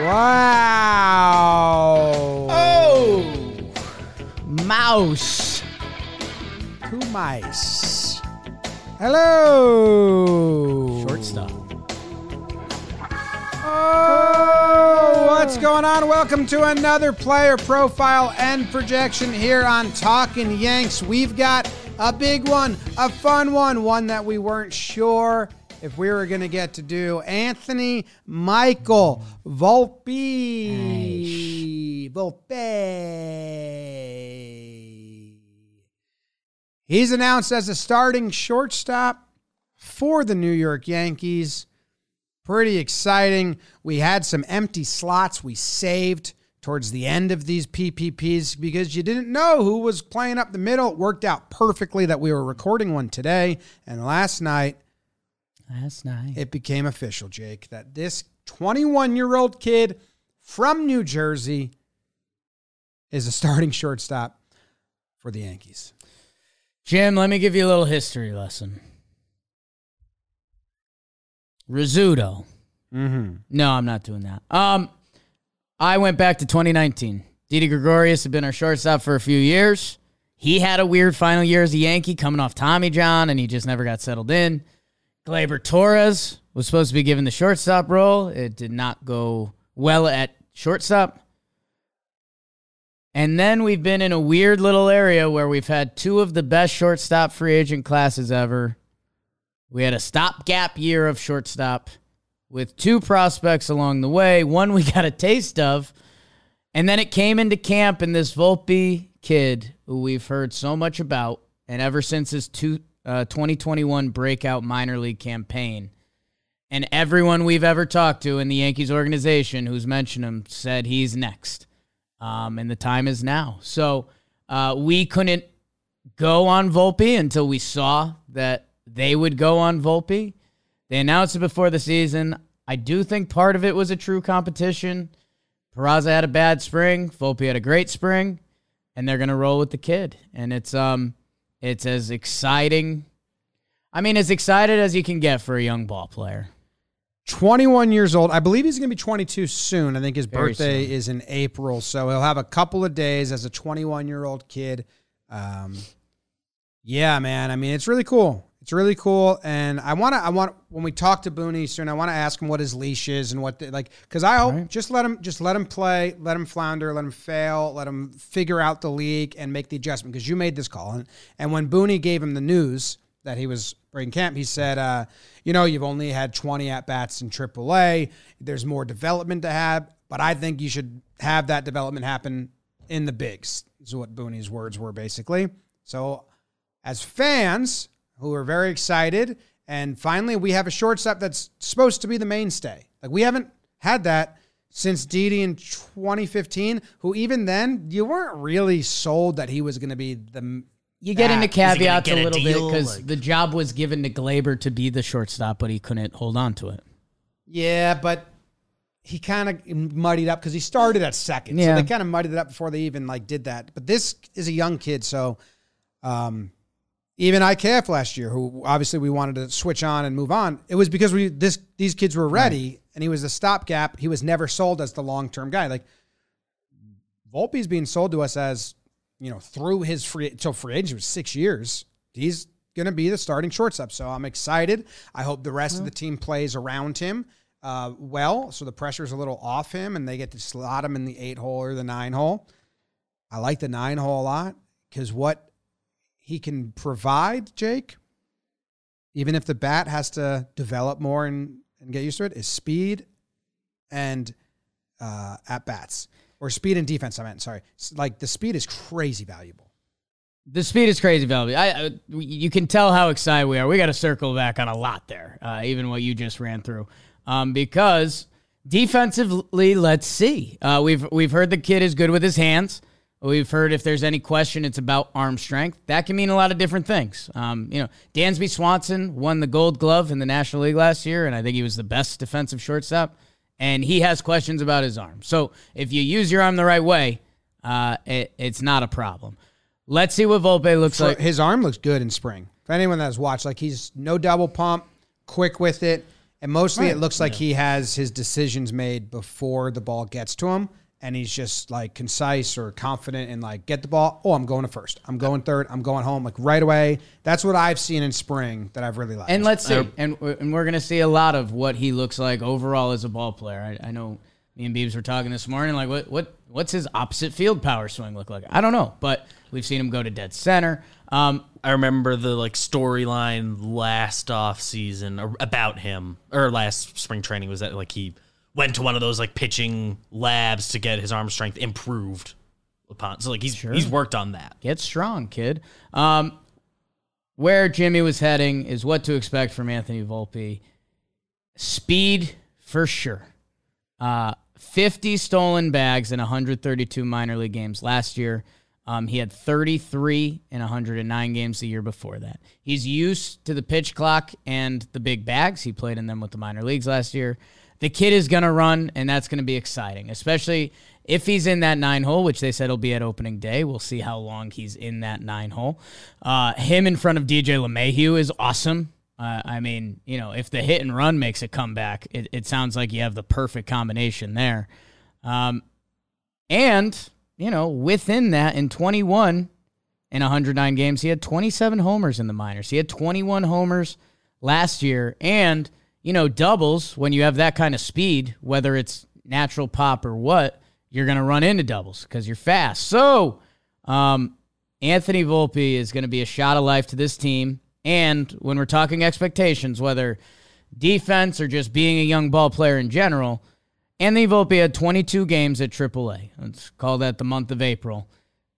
Wow. Oh, mouse. Two mice. Hello. Shortstop. Oh, what's going on? Welcome to another player profile and projection here on Talking Yanks. We've got a big one, a fun one, one that we weren't sure if we were going to get to do. Anthony Michael Volpe. Volpe. He's announced as a starting shortstop for the New York Yankees. Pretty exciting. We had some empty slots we saved towards the end of these PPPs because you didn't know who was playing up the middle. It worked out perfectly that we were recording one today. And last night, Last night. it became official, Jake, that this 21 year old kid from New Jersey is a starting shortstop for the Yankees. Jim, let me give you a little history lesson. Rizzuto. Mm-hmm. No, I'm not doing that. Um, I went back to 2019. Didi Gregorius had been our shortstop for a few years. He had a weird final year as a Yankee coming off Tommy John, and he just never got settled in. Gleyber Torres was supposed to be given the shortstop role. It did not go well at shortstop. And then we've been in a weird little area where we've had two of the best shortstop free agent classes ever. We had a stopgap year of shortstop with two prospects along the way. One we got a taste of. And then it came into camp, and this Volpe kid, who we've heard so much about, and ever since his two, uh, 2021 breakout minor league campaign, and everyone we've ever talked to in the Yankees organization who's mentioned him said he's next. Um, and the time is now. So uh, we couldn't go on Volpe until we saw that they would go on Volpe. They announced it before the season. I do think part of it was a true competition. Peraza had a bad spring. Volpe had a great spring, and they're gonna roll with the kid. And it's um, it's as exciting. I mean, as excited as you can get for a young ball player. 21 years old. I believe he's going to be 22 soon. I think his Very birthday soon. is in April, so he'll have a couple of days as a 21 year old kid. Um, yeah, man. I mean, it's really cool. It's really cool, and I want to. I want when we talk to Booney soon. I want to ask him what his leash is and what the, like because I hope Right. just let him just let him play, let him flounder, let him fail, let him figure out the league and make the adjustment because you made this call. And, and when Booney gave him the news that he was breaking camp, he said, uh, "You know, you've only had 20 at bats in AAA. There's more development to have, but I think you should have that development happen in the bigs." Is what Booney's words were basically. So, as fans who are very excited, and finally we have a shortstop that's supposed to be the mainstay. Like we haven't had that since Didi in 2015. Who even then you weren't really sold that he was going to be the You get that. into he gonna caveats a get a little bit because Like- the job was given to Gleyber to be the shortstop, but he couldn't hold on to it. Yeah, but he kind of muddied up because he started at second. So Yeah. they kind of muddied it up before they even like did that. But this is a young kid, so um, even IKF last year, who obviously we wanted to switch on and move on, it was because we this these kids were ready, and he was a stopgap. He was never sold as the long term guy. Like Volpe's being sold to us as you know through his free so free agency was six years. He's going to be the starting shortstop. So I'm excited. I hope the rest of the team plays around him uh, well, so the pressure's a little off him, and they get to slot him in the eight hole or the nine hole. I like the nine hole a lot because what he can provide, Jake, even if the bat has to develop more and, and get used to it, is speed and uh, at bats or speed and defense. I meant sorry, like the speed is crazy valuable. The speed is crazy, Velvy. I, I you can tell how excited we are. We got to circle back on a lot there, uh, even what you just ran through, um, because defensively, let's see. Uh, we've we've heard the kid is good with his hands. We've heard if there's any question, it's about arm strength. That can mean a lot of different things. Um, you know, Dansby Swanson won the Gold Glove in the National League last year, and I think he was the best defensive shortstop. And he has questions about his arm. So if you use your arm the right way, uh, it, it's not a problem. Let's see what Volpe looks For- like. his arm looks good in spring. For anyone that's watched, like he's no double pump, quick with it. And mostly Right. it looks like he has his decisions made before the ball gets to him. And he's just like concise or confident and like get the ball. Oh, I'm going to first. I'm going third. I'm going home like right away. That's what I've seen in spring that I've really liked. And let's see, and we're- and we're gonna see a lot of what he looks like overall as a ball player. I, I know me and Beebs were talking this morning, like what what what's his opposite field power swing look like? I don't know, but we've seen him go to dead center. Um, I remember the like storyline last off season about him or last spring training was that like he went to one of those like pitching labs to get his arm strength improved upon. So like he's he's worked on that. Get strong, kid. Um, where Jimmy was heading is what to expect from Anthony Volpe. Speed for sure. Uh, 50 stolen bags in 132 minor league games last year. Um, he had 33 in 109 games the year before that. He's used to the pitch clock and the big bags. He played in them with the minor leagues last year. The kid is going to run, and that's going to be exciting, especially if he's in that nine hole, which they said will be at opening day. We'll see how long he's in that nine hole. Uh, him in front of DJ LeMahieu is awesome. Uh, I mean, you know, if the hit and run makes a comeback, it, it sounds like you have the perfect combination there. Um, and, you know, within that, in 21 in 109 games, he had 27 homers in the minors. He had 21 homers last year. And, you know, doubles, when you have that kind of speed, whether it's natural pop or what, you're going to run into doubles because you're fast. So, um, Anthony Volpe is going to be a shot of life to this team. And when we're talking expectations, whether defense or just being a young ball player in general, Anthony Volpe had 22 games at AAA. Let's call that the month of April.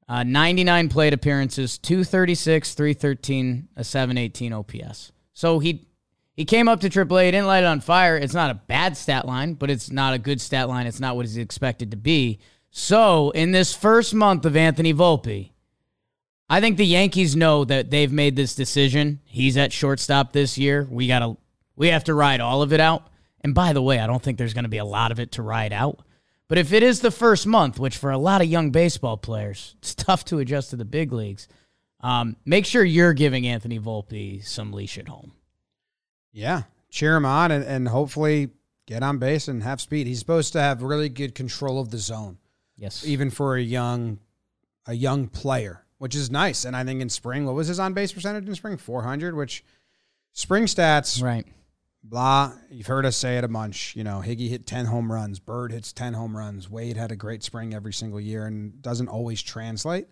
Uh, 99 plate appearances, 236, 313, a 718 OPS. So he he came up to AAA, didn't light it on fire. It's not a bad stat line, but it's not a good stat line. It's not what he's expected to be. So in this first month of Anthony Volpe, I think the Yankees know that they've made this decision. He's at shortstop this year. We gotta we have to ride all of it out. And by the way, I don't think there's going to be a lot of it to ride out. But if it is the first month, which for a lot of young baseball players, it's tough to adjust to the big leagues. Um, make sure you're giving Anthony Volpe some leash at home. Yeah, cheer him on and, and hopefully get on base and have speed. He's supposed to have really good control of the zone, Yes. even for a young a young player, which is nice. And I think in spring, what was his on base percentage in spring? Four hundred, which spring stats, Right. blah. You've heard us say it a bunch. You know, Higgy hit ten home runs, Bird hits ten home runs, Wade had a great spring every single year, and doesn't always translate.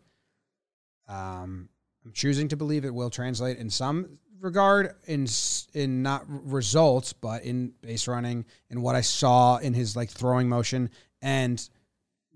Um, I'm choosing to believe it will translate in some regard, in in not results, but in base running, in what I saw in his like throwing motion and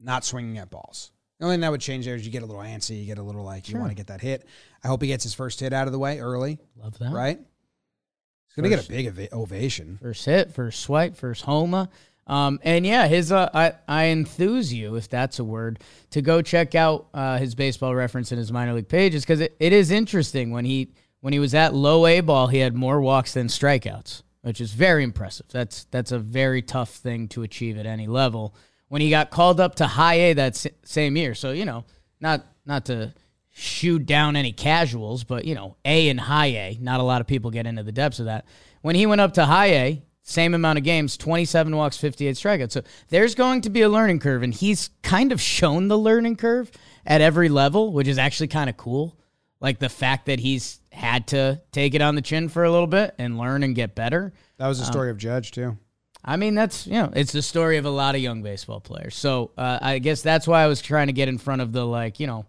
not swinging at balls. The only thing that would change there is you get a little antsy, you get a little like you Sure. want to get that hit. I hope he gets his first hit out of the way early, Love that. right? He's gonna get a big ova- ovation. First hit, first swipe, first homa. Um, and yeah, his uh, I I enthuse you if that's a word to go check out uh, his baseball reference in his minor league pages because it, it is interesting when he when he was at low A ball he had more walks than strikeouts, which is very impressive. That's that's a very tough thing to achieve at any level. When he got called up to high A that same year, so you know not not to shoot down any casuals, but you know, A and high A. Not a lot of people get into the depths of that. When he went up to high A, same amount of games, 27 walks, 58 strikeouts. So there's going to be a learning curve, and he's kind of shown the learning curve at every level, which is actually kind of cool. Like the fact that he's had to take it on the chin for a little bit and learn and get better. That was the story of Judge too. I mean, that's you know, it's the story of a lot of young baseball players. So uh, I guess that's why I was trying to get in front of the like, you know,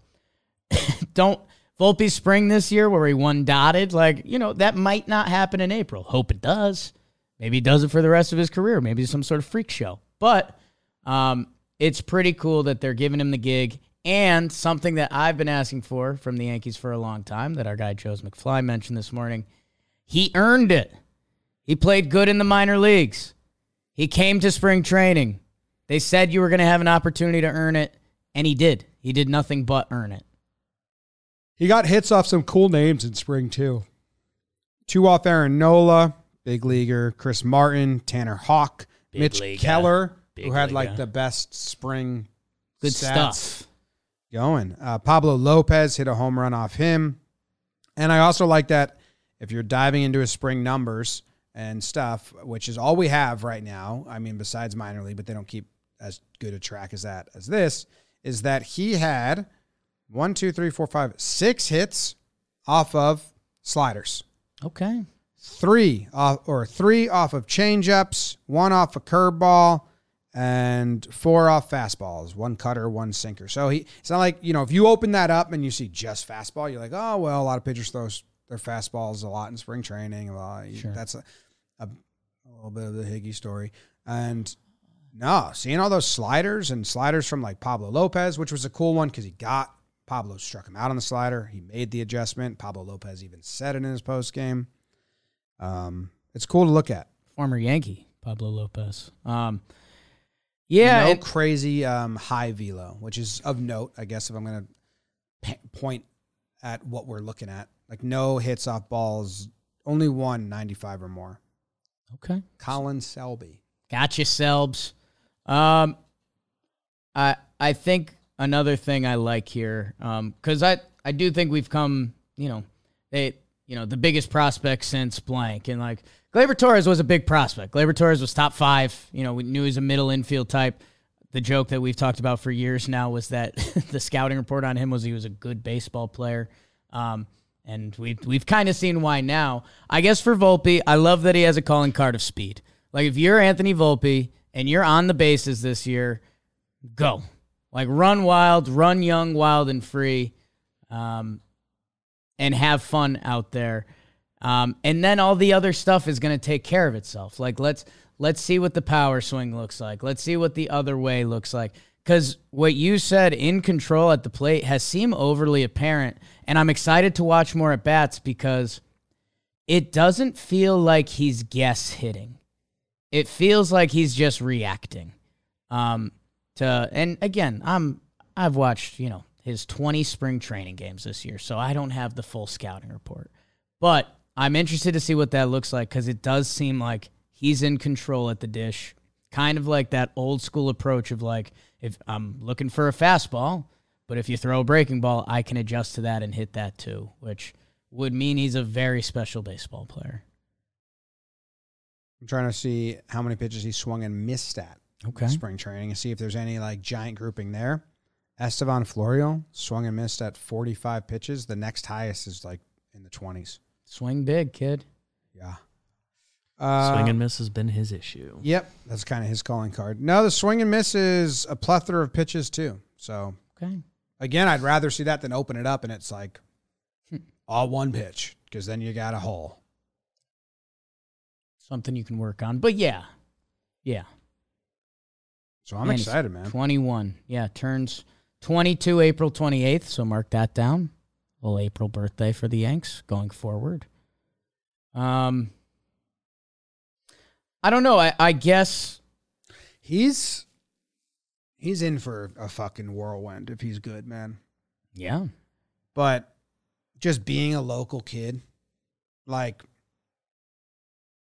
don't Volpe spring this year where he won dotted. Like, you know, that might not happen in April. Hope it does. Maybe he does it for the rest of his career. Maybe some sort of freak show. But um, it's pretty cool that they're giving him the gig. And something that I've been asking for from the Yankees for a long time that our guy Joe's McFly mentioned this morning. He earned it. He played good in the minor leagues. He came to spring training. They said you were going to have an opportunity to earn it, and he did. He did nothing but earn it. He got hits off some cool names in spring too. Two off Aaron Nola, big leaguer, Chris Martin, Tanner Houck, Big Mitch. Keller, who had like the best spring Good stats stuff. Going. Uh, Pablo Lopez hit a home run off him. And I also like that if you're diving into his spring numbers, and stuff, which is all we have right now. I mean, besides minor league, but they don't keep as good a track as that as this. Is that he had one, two, three, four, five, six hits off of sliders, Okay. three off or three off of changeups, one off a curveball, and four off fastballs, one cutter, one sinker. So he it's not like, you know, if you open that up and you see just fastball, you're like, oh well, a lot of pitchers throw their fastballs a lot in spring training. A lot. That's a, a, a little bit of the Higgy story. And no, seeing all those sliders and sliders from like Pablo Lopez, which was a cool one because he got Pablo struck him out on the slider. He made the adjustment. Pablo Lopez even said it in his post game. Um, it's cool to look at. Former Yankee Pablo Lopez. Um, yeah, no and- crazy um, high velo, which is of note, I guess. If I'm going to point at what we're looking at, like no hits off balls, only one 95 or more. okay. Colin Selby. Gotcha, Selbs. Um, I I think another thing I like here, um, because I I do think we've come, you know, they you know the biggest prospect since blank, and like Gleyber Torres was a big prospect. Gleyber Torres was top five. You know, we knew he was a middle infield type. The joke that we've talked about for years now was that the scouting report on him was he was a good baseball player. Um, and we've we've kind of seen why now. I guess for Volpe, I love that he has a calling card of speed. Like if you're Anthony Volpe and you're on the bases this year, go. Like run wild, run young, wild and free, um, and have fun out there. Um, and then all the other stuff is going to take care of itself. Like let's let's see what the power swing looks like. Let's see what the other way looks like. Because what you said in control at the plate has seemed overly apparent, and I'm excited to watch more at bats because it doesn't feel like he's guess hitting. It feels like he's just reacting. Um, to and again, I'm I've watched you know his 20 spring training games this year, so I don't have the full scouting report, but I'm interested to see what that looks like because it does seem like he's in control at the dish, kind of like that old school approach of like if I'm looking for a fastball, but if you throw a breaking ball, I can adjust to that and hit that too, which would mean he's a very special baseball player. I'm trying to see how many pitches he swung and missed at Okay. spring training and see if there's any like giant grouping there. Estevan Florial swung and missed at 45 pitches. The next highest is like in the 20s. Swing big, kid. Yeah. Uh, Swing and miss has been his issue. Yep, that's kind of his calling card. No, the swing and miss is a plethora of pitches too. So Okay. again, I'd rather see that than open it up and it's like Hmm. all one pitch because then you got a hole. Something you can work on. But yeah. Yeah. So I'm Man, excited, man. 21. Yeah, turns 22 April 28th, so mark that down. Little April birthday for the Yanks going forward. Um I don't know. I, I guess He's he's in for a fucking whirlwind if he's good, man. yeah. But just being a local kid, like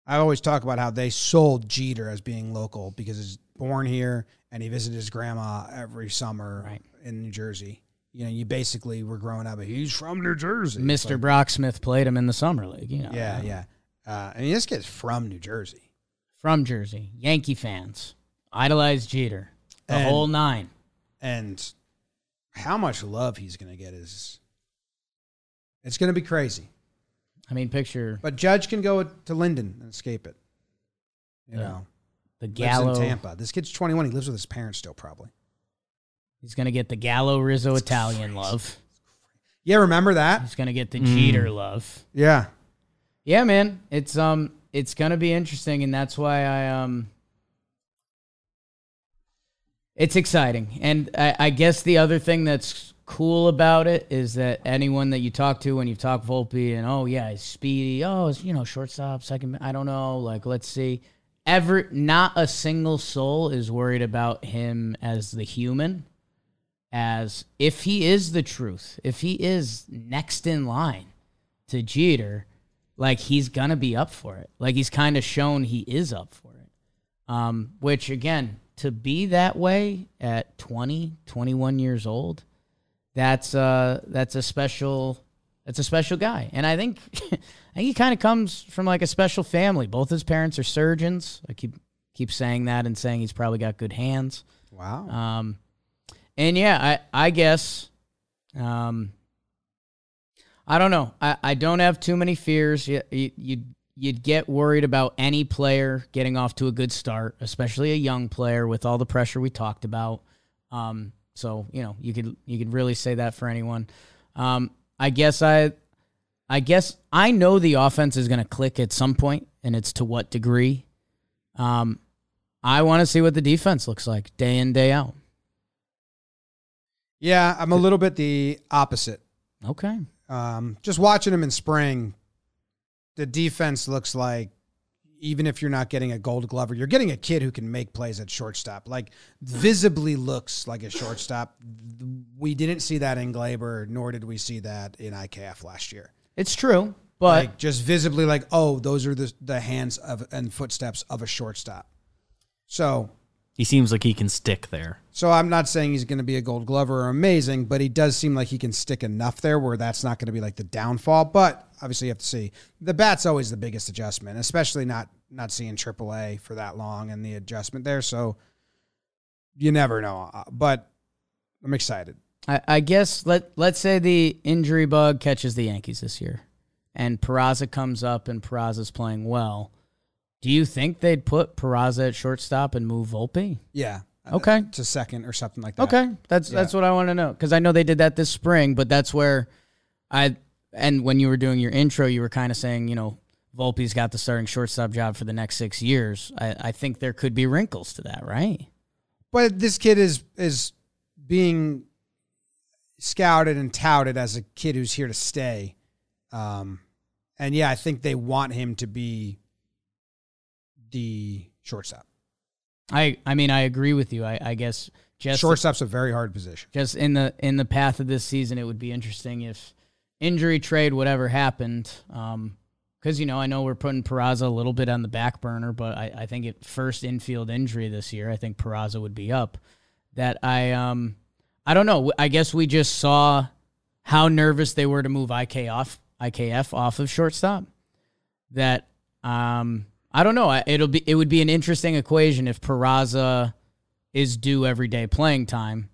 I always talk about how they sold Jeter as being local because he's born here and he visited his grandma every summer Right. in New Jersey. You know, you basically were growing up. He's from New Jersey, Mr. like- Brock Smith played him in the summer league, you know. yeah, yeah. Uh, I mean, this kid's from New Jersey. From Jersey. Yankee fans. Idolize Jeter. The And- whole nine. and how much love he's going to get is it's going to be crazy. I mean, picture But Judge can go to Linden and escape it. You Yeah. know, the Gallo lives in Tampa. This kid's 21. He lives with his parents still, probably. He's going to get the Gallo Rizzo Italian love. Yeah, remember that? He's going to get the Mm. Jeter love. Yeah. Yeah, man. It's um it's gonna be interesting and that's why I um it's exciting. And I, I guess the other thing that's cool about it is that anyone that you talk to when you talk Volpe and oh yeah, he's speedy, oh it's you know, shortstop, second I don't know, like let's see. Ever not a single soul is worried about him as the human. As if he is the truth, if he is next in line to Jeter, like he's gonna be up for it. Like he's kind of shown he is up for it. Um, which again, to be that way at 20, 21 years old, that's uh that's a special That's a special guy, and I think I think he kind of comes from like a special family. Both his parents are surgeons. I keep keep saying that and saying he's probably got good hands. Wow. Um, and yeah, I I guess, um, I don't know. I, I don't have too many fears. You, you you'd you'd get worried about any player getting off to a good start, especially a young player with all the pressure we talked about. Um, so you know you could you could really say that for anyone. Um, I guess I, I guess I know the offense is going to click at some point, and it's to what degree. Um, I want to see what the defense looks like day in day out. Yeah, I'm a little bit the opposite. Okay. Um, just watching him in spring, the defense looks like even if you're not getting a gold glover, you're getting a kid who can make plays at shortstop. Like visibly looks like a shortstop. We didn't see that in Gleyber, nor did we see that in IKF last year. It's true, but like just visibly like, oh, those are the the hands of and footsteps of a shortstop. So He seems like he can stick there. so I'm not saying he's going to be a gold glover or amazing, but he does seem like he can stick enough there where that's not going to be like the downfall. But obviously, you have to see the bat's always the biggest adjustment, especially not not seeing AAA for that long and the adjustment there. So you never know. Uh, But I'm excited. I, I guess let let's say the injury bug catches the Yankees this year, and Peraza comes up and Peraza's playing well. Do you think they'd put Peraza at shortstop and move Volpe? Yeah. Okay. To second or something like that. Okay, that's that's what I want to know because I know they did that this spring, but that's where I and when you were doing your intro, you were kind of saying, you know, Volpe's got the starting shortstop job for the next six years. I, I think there could be wrinkles to that, right? But this kid is is being scouted and touted as a kid who's here to stay. Um, and yeah, I think they want him to be the shortstop. I I mean I agree with you. I, I guess just Shortstop's a very hard position. just in the in the path of this season, it would be interesting if injury trade whatever happened. Um, because you know I know we're putting Peraza a little bit on the back burner, but I, I think at first infield injury this year, I think Peraza would be up. That I um I don't know. I guess we just saw how nervous they were to move IK off IKF off of shortstop. That um I don't know. It'll be it would be an interesting equation if Peraza is due everyday playing time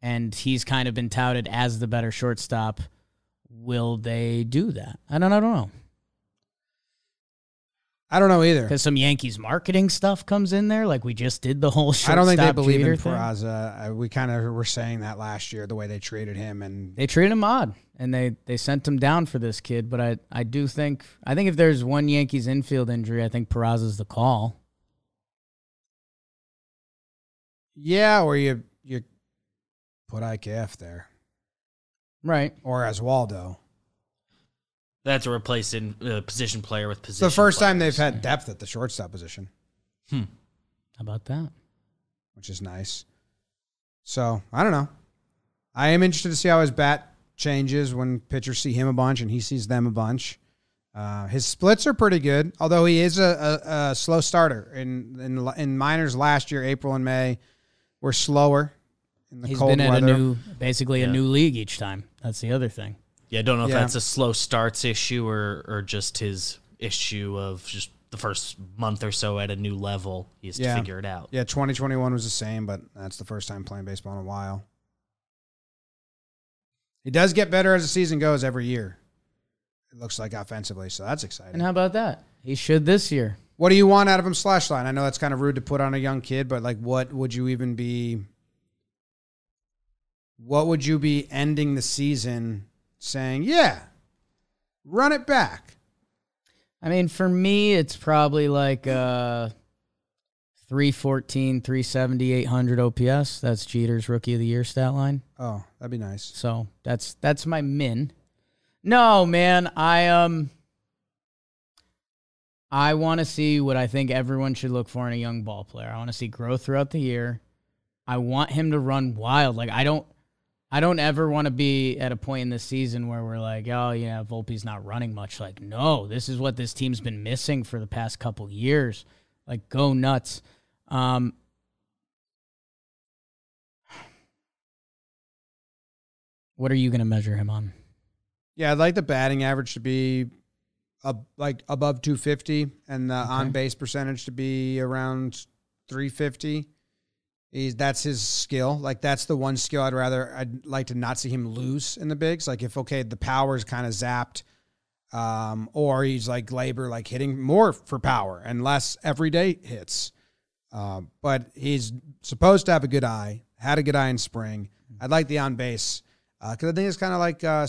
and he's kind of been touted as the better shortstop. Will they do that? I don't I don't know. I don't know either. Because some Yankees marketing stuff comes in there, like we just did the whole I don't think they believe in thing. Peraza. Uh, we kind of were saying that last year, the way they treated him, and They treated him odd, and they they sent him down for this kid. But I I do think I think if there's one Yankees infield injury, I think Peraza's the call. yeah, or you you put IKF there Right. or Oswaldo. That's a replacing uh, position player with position. the first time they've had depth at the shortstop position, Hmm. How about that? which is nice. So I don't know. I am interested to see how his bat changes when pitchers see him a bunch and he sees them a bunch. Uh, his splits are pretty good, although he is a, a, a slow starter. In, in in minors last year, April and May were slower in the He's cold been in weather. a new, basically a new league each time. That's the other thing. Yeah, I don't know if that's a slow starts issue or or just his issue of just the first month or so at a new level. He has Yeah. to figure it out. Yeah, 2021 was the same, but that's the first time playing baseball in a while. He does get better as the season goes every year. It looks like offensively, so that's exciting. And how about that? He should this year. What do you want out of him slash line? I know that's kind of rude to put on a young kid, but like what would you even be what would you be ending the season saying, yeah, run it back? I mean, for me, it's probably like uh, 314, 370, 800 OPS. That's Jeter's rookie of the year stat line. Oh, that'd be nice. So that's that's my min. No, man, I um I want to see what I think everyone should look for in a young ball player. I want to see growth throughout the year. I want him to run wild. Like I don't I don't ever want to be at a point in the season where we're like, oh yeah, Volpe's not running much. Like, no, this is what this team's been missing for the past couple years. Like, go nuts. Um, what are you going to measure him on? Yeah, I'd like the batting average to be up, like above 250 and the on base percentage to be around 350. He's that's his skill. Like that's the one skill I'd rather I'd like to not see him lose in the bigs. Like if okay, the power is kind of zapped, um, or he's like labor, like hitting more for power and less everyday hits. Um, but he's supposed to have a good eye. Had a good eye in spring. I'd like the on base because I think it's kind of like uh,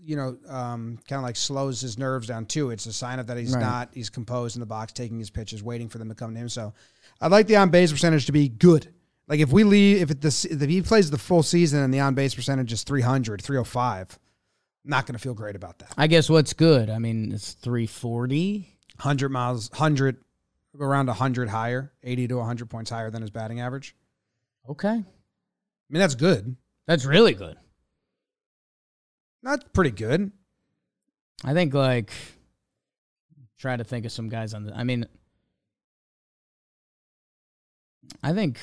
you know, um, kind of like slows his nerves down too. It's a sign of that he's Right. not. He's composed in the box, taking his pitches, waiting for them to come to him. So, I'd like the on base percentage to be good. Like if we leave, if it the if he plays the full season and the on base percentage is 300, 305, not going to feel great about that. I guess what's good? I mean, it's 340. 100 miles, 100 around 100 higher, 80 to 100 points higher than his batting average. Okay. I mean, that's good. That's really good. That's pretty good. I think like try to think of some guys on the I mean I think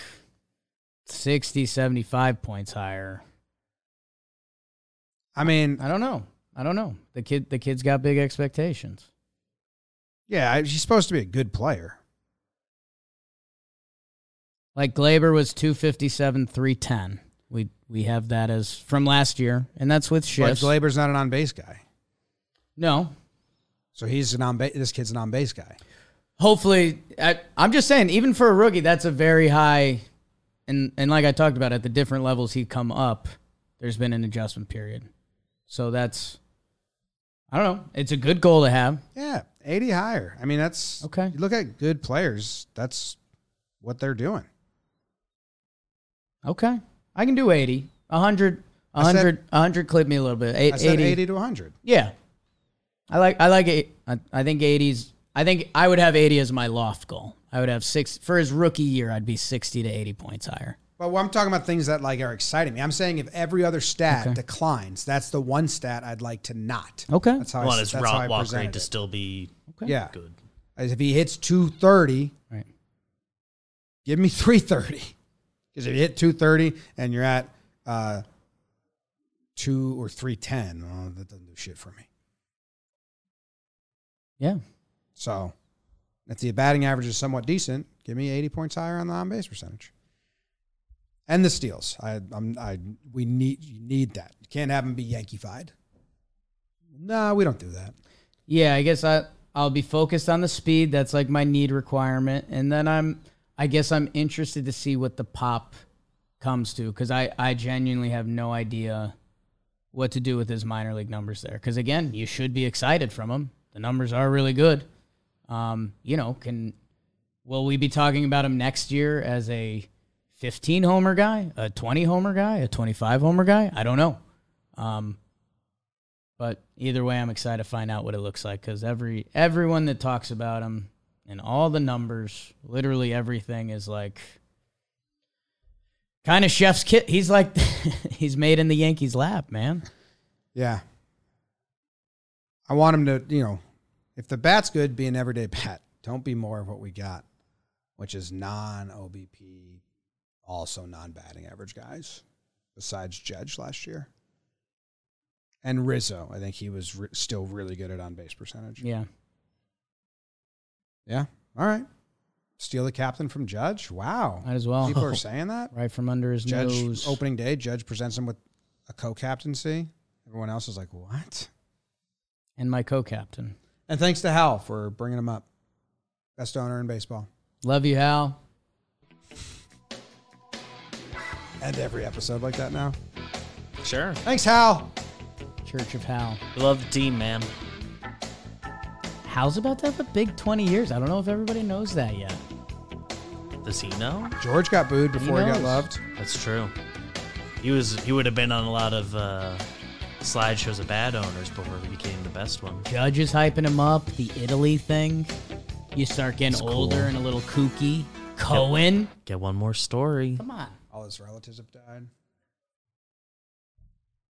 60 75 points higher. I mean, I don't know. I don't know. The kid the kid's got big expectations. yeah, she's supposed to be a good player. Like Gleyber was 257 310. We we have that as from last year and that's with But shifts. Gleyber's not an on base guy. no. So he's an on base. This kid's an on base guy. hopefully I, i'm just saying even for a rookie that's a very high and and like i talked about at the different levels he come up there's been an adjustment period so that's i don't know it's a good goal to have Yeah, 80 higher. I mean, that's Okay. You look at good players, that's what they're doing. okay i can do 80 100 I said- 100 100 clip me a little bit Eight- I said 80, 80, to 100. yeah i like i like it I, I think 80s i think i would have 80 as my loft goal i would have six for his rookie year i'd be 60 to 80 points higher But I'm talking about things that like are exciting me. I'm saying if every other stat Okay. declines, that's the one stat I'd like to not. okay That's how I want I, his that's how I raw walk presented rate to it. still be okay Yeah, good. as if he hits 230, right give me 330. Because if you hit 230 and you're at uh, two or 310, well, that doesn't do shit for me. yeah So if the batting average is somewhat decent, give me 80 points higher on the on base percentage. And the steals. I I'm I we need need that. You can't have them be Yankee-fied. No, we don't do that. Yeah, I guess I I'll be focused on the speed. That's like my need requirement, and then I'm I guess I'm interested to see what the pop comes to because I I genuinely have no idea what to do with his minor league numbers there. Because again, you should be excited from him. The numbers are really good. Um, you know, can will we be talking about him next year as a 15 homer guy, a 20 homer guy, a 25 homer guy? I don't know. Um, but either way, I'm excited to find out what it looks like because every everyone that talks about him and all the numbers, literally everything is like kind of chef's kit. He's like he's made in the Yankees lap, man. Yeah. I want him to, you know, if the bat's good, be an everyday bat. Don't be more of what we got, which is non OBP, also non batting average guys, besides Judge last year. And Rizzo, I think he was re- still really good at on base percentage. Yeah, Yeah. All right. Steal the captain from Judge. Wow. might as well. People are saying that. right from under his Judge nose. opening day. Judge presents him with a co-captaincy. Everyone else is like, what? and my co-captain. And thanks to Hal for bringing him up. Best owner in baseball. Love you, Hal. And every episode like that now. Sure. Thanks, Hal. Church of Hal. Love the team, man. Hal's about to have a big 20 years. I don't know if everybody knows that yet. Does he know? George got booed before he, got loved. That's true. He was he would have been on a lot of uh, slideshows of bad owners before he became the best one. Judge is hyping him up. The Italy thing. You start getting It's older cool. and a little kooky. Cohen. Get one more story. Come on. All his relatives have died.